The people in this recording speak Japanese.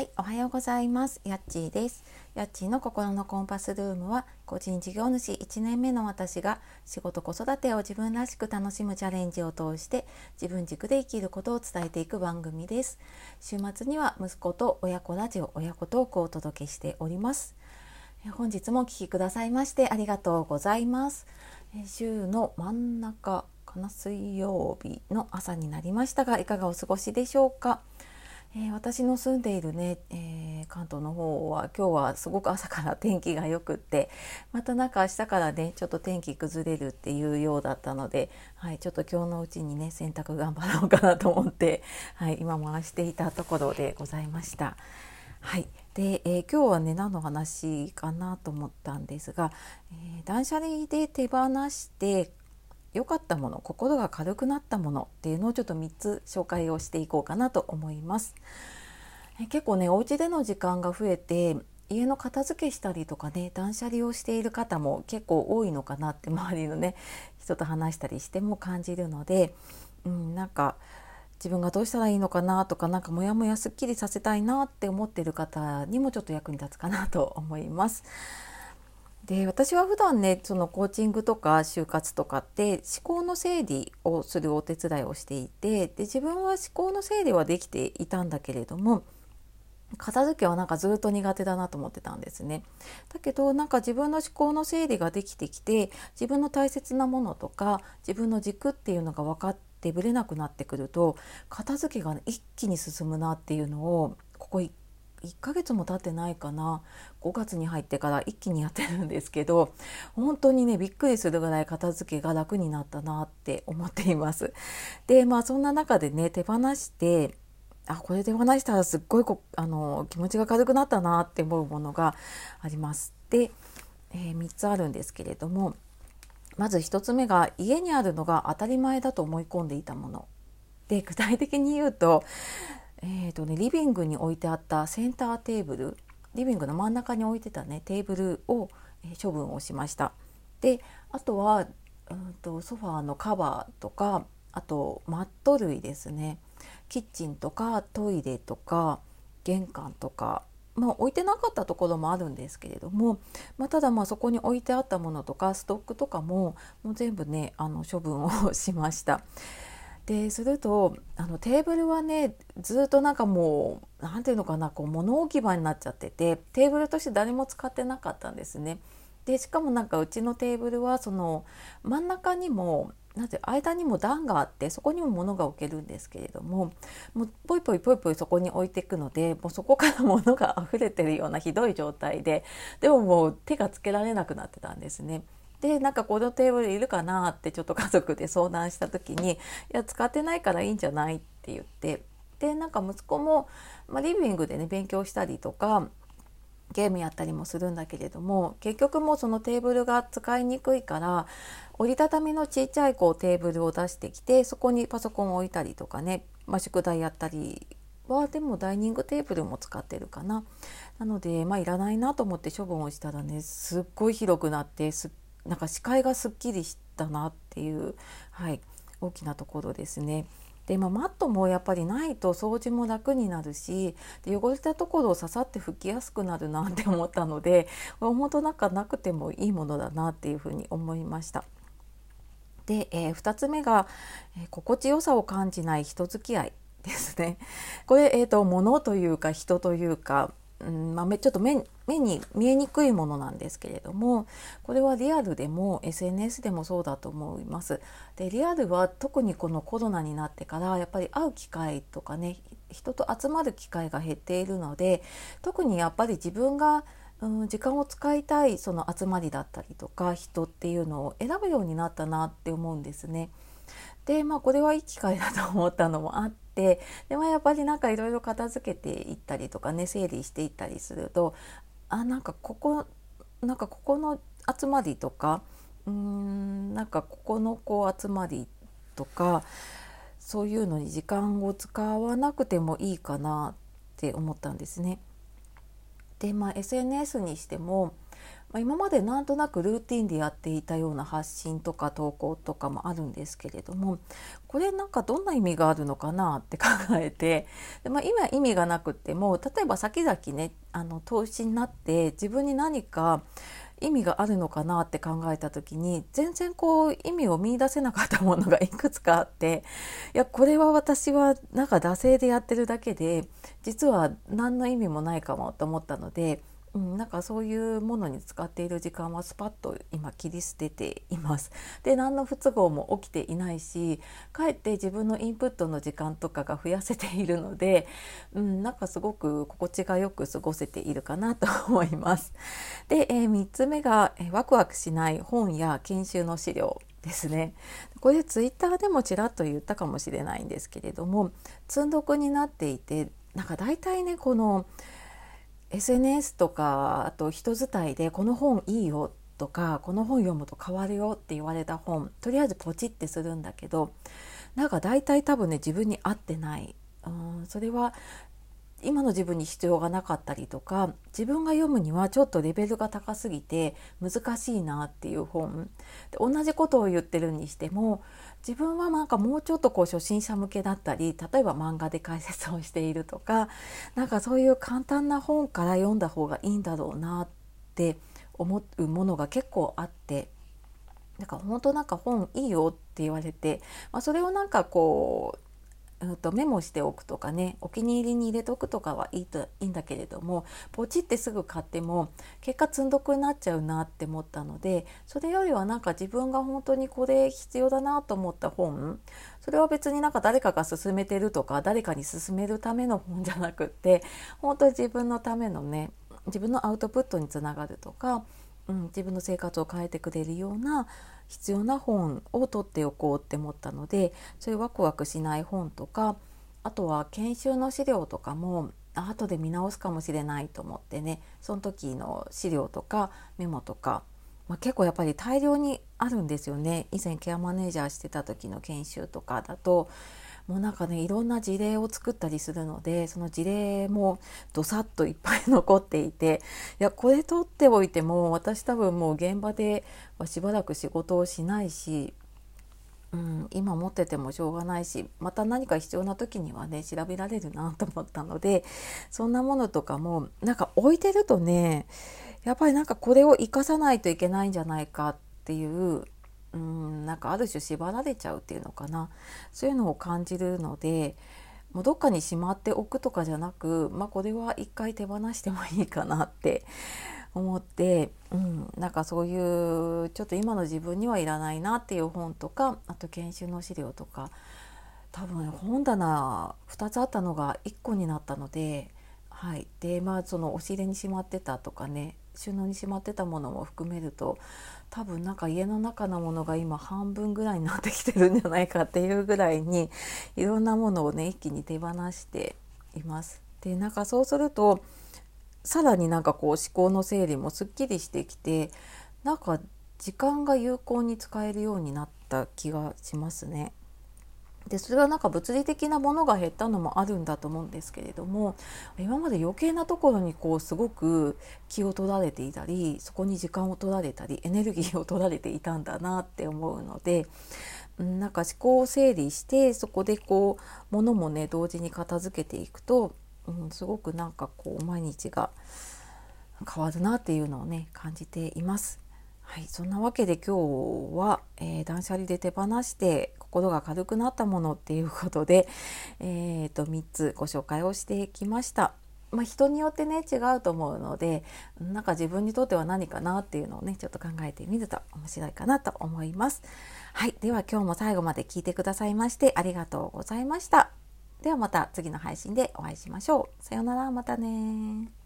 はい、おはようございます。やっちーです。やっちーの心のコンパスルームは、個人事業主1年目の私が仕事子育てを自分らしく楽しむチャレンジを通して自分軸で生きることを伝えていく番組です。週末には息子と親子ラジオ親子トークをお届けしております。本日もお聴きくださいましてありがとうございます。週の真ん中かな水曜日の朝になりましたがいかがお過ごしでしょうか？えー、私の住んでいるね、えー、関東の方は今日はすごく朝から天気がよくって またなんか明日からねちょっと天気崩れるっていうようだったので、はい、ちょっと今日のうちにね洗濯頑張ろうかなと思って、はい、今回していたところでございました。はい、で、えー、今日はね何の話かなと思ったんですが、え断捨離で手放して良かったもの心が軽くなったものっていうのをちょっと3つ紹介をしていこうかなと思います。結構ねお家での時間が増えて家の片付けしたりとかね断捨離をしている方も結構多いのかなって周りのね 人と話したりしても感じるので、うん、なんか自分がどうしたらいいのかなとか何かモヤモヤすっきりさせたいなって思ってる方にもちょっと役に立つかなと思います。で私は普段ねそのコーチングとか就活とかって思考の整理をするお手伝いをしていてで自分は思考の整理はできていたんだけれども片付けはなんかずっと苦手だなと思ってたんですね。だけどなんか自分の思考の整理ができてきて自分の大切なものとか自分の軸っていうのが分かってぶれなくなってくると片付けが、一気に進むなっていうのをここ1 1ヶ月も経ってないかな5月に入ってから一気にやってるんですけど本当にねびっくりするぐらい片付けが楽になったなって思っています。でまあそんな中でね手放してあこれ手放したらすっごいこあの気持ちが軽くなったなって思うものがあります。で、えー、3つあるんですけれどもまず1つ目が家にあるのが当たり前だと思い込んでいたもの。で具体的に言うとえーとね、リビングに置いてあったセンターテーブルリビングの真ん中に置いてたねテーブルを、処分をしました。であとはうんとソファーのカバーとかあとマット類ですねキッチンとかトイレとか玄関とか、まあ、置いてなかったところもあるんですけれども、まあ、ただまあそこに置いてあったものとかストックとかももう全部ねあの処分を しました。でするとあのテーブルはねずっとなんかもう何ていうのかなこう物置き場になっちゃっててテーブルとして誰も使ってなかったんですね。でしかもなんかうちのテーブルはその真ん中にもなんて間にも段があってそこにも物が置けるんですけれどももうポイポイポイポイそこに置いていくのでもうそこから物が溢れてるようなひどい状態ででももう手がつけられなくなってたんですね。でなんかこのテーブルいるかなってちょっと家族で相談した時に「いや使ってないからいいんじゃない?」って言ってでなんか息子も、まあ、リビングでね勉強したりとかゲームやったりもするんだけれども結局もうそのテーブルが使いにくいから折りたたみのちっちゃいこうテーブルを出してきてそこにパソコンを置いたりとかね、まあ、宿題やったりはでもダイニングテーブルも使ってるかな。なのでまあいらないなと思って処分をしたらねすっごい広くなってすっなんか視界がすっきりしたなっていう、はい、大きなところですね。で、まあ、マットもやっぱりないと掃除も楽になるしで汚れたところを刺さって拭きやすくなるなって思ったので本当なんかなくてもいいものだなっていうふうに思いました。で、えー、2つ目が、えー、心地よさを感じない人付き合いですね。これ、えーと物というか人というかうんまあ、ちょっと目目に見えにくいものなんですけれどもこれはリアルでも SNS でもそうだと思います。でリアルは特にこのコロナになってからやっぱり会う機会とかね人と集まる機会が減っているので特にやっぱり自分がうん、時間を使いたいその集まりだったりとか人っていうのを選ぶようになったなって思うんですね。でまあこれはいい機会だと思ったのもあってで、まあ、やっぱりなんかいろいろ片付けていったりとかね整理していったりするとあなんかここなんかここの集まりとかうーんなんかここのこう集まりとかそういうのに時間を使わなくてもいいかなって思ったんですね。でまあ SNS にしてもまあ、今までなんとなくルーティンでやっていたような発信とか投稿とかもあるんですけれどもこれなんかどんな意味があるのかなって考えてで、まあ、今意味がなくても例えば先々ねあの投資になって自分に何か意味があるのかなって考えた時に全然こう意味を見いだせなかったものがいくつかあっていやこれは私はなんか惰性でやってるだけで実は何の意味もないかもと思ったのでうん、なんかそういうものに使っている時間はスパッと今切り捨てています。で何の不都合も起きていないしかえって自分のインプットの時間とかが増やせているので、うん、なんかすごく心地がよく過ごせているかなと思います。で、えー、3つ目が、えー、ワクワクしない本や研修の資料ですねこれツイッターでもちらっと言ったかもしれないんですけれども積んどくになっていてなんか大体ねこの「SNS とかあと人伝いでこの本いいよとかこの本読むと変わるよって言われた本とりあえずポチってするんだけどなんか大体多分ね自分に合ってない、うん、それは今の自分に必要がなかったりとか自分が読むにはちょっとレベルが高すぎて難しいなっていう本。で同じことを言ってるにしても自分はなんかもうちょっとこう初心者向けだったり例えば漫画で解説をしているとかなんかそういう簡単な本から読んだ方がいいんだろうなって思うものが結構あってだから本当なんか本いいよって言われて、まあ、それをなんかこううんとメモしておくとかねお気に入りに入れとくとかはいいといいんだけれどもポチってすぐ買っても結果積んどくになっちゃうなって思ったのでそれよりはなんか自分が本当にこれ必要だなと思った本それは別になんか誰かが勧めてるとか誰かに勧めるための本じゃなくって本当に自分のためのね自分のアウトプットにつながるとか、うん、自分の生活を変えてくれるような必要な本を取っておこうって思ったのでそういうワクワクしない本とかあとは研修の資料とかも後で見直すかもしれないと思ってねその時の資料とかメモとか、まあ、結構やっぱり大量にあるんですよね。以前ケアマネージャーしてた時の研修とかだともうなんかねいろんな事例を作ったりするのでその事例もどさっといっぱい残っていていやこれ取っておいても私多分もう現場ではしばらく仕事をしないし、うん、今持っててもしょうがないしまた何か必要な時にはね調べられるなと思ったのでそんなものとかもなんか置いてるとねやっぱりなんかこれを生かさないといけないんじゃないかっていううんなんかある種縛られちゃうっていうのかな。そういうのを感じるのでもうどっかにしまっておくとかじゃなく、まあ、これは一回手放してもいいかなって 思って、うん、なんかそういうちょっと今の自分にはいらないなっていう本とかあと研修の資料とか多分本棚2つあったのが1個になったので、はい、でまあその押し入れにしまってたとかね収納にしまってたものも含めると多分なんか家の中のものが今半分ぐらいになってきてるんじゃないかっていうぐらいにいろんなものをね一気に手放しています。でなんかそうするとさらになんかこう思考の整理もすっきりしてきてなんか時間が有効に使えるようになった気がしますね。でそれはなんか物理的なものが減ったのもあるんだと思うんですけれども今まで余計なところにこうすごく気を取られていたりそこに時間を取られたりエネルギーを取られていたんだなって思うのでなんか思考を整理してそこでこう物もね同時に片付けていくと、うん、すごくなんかこう毎日が変わるなっていうのをね感じています。はい、そんなわけで今日は、えー、断捨離で手放して心が軽くなったものっていうことで、えーと、3つご紹介をしてきました。まあ、人によってね違うと思うのでなんか自分にとっては何かなっていうのをねちょっと考えてみると面白いかなと思います。はい、では今日も最後まで聞いてくださいましてありがとうございました。ではまた次の配信でお会いしましょう。さようならまたね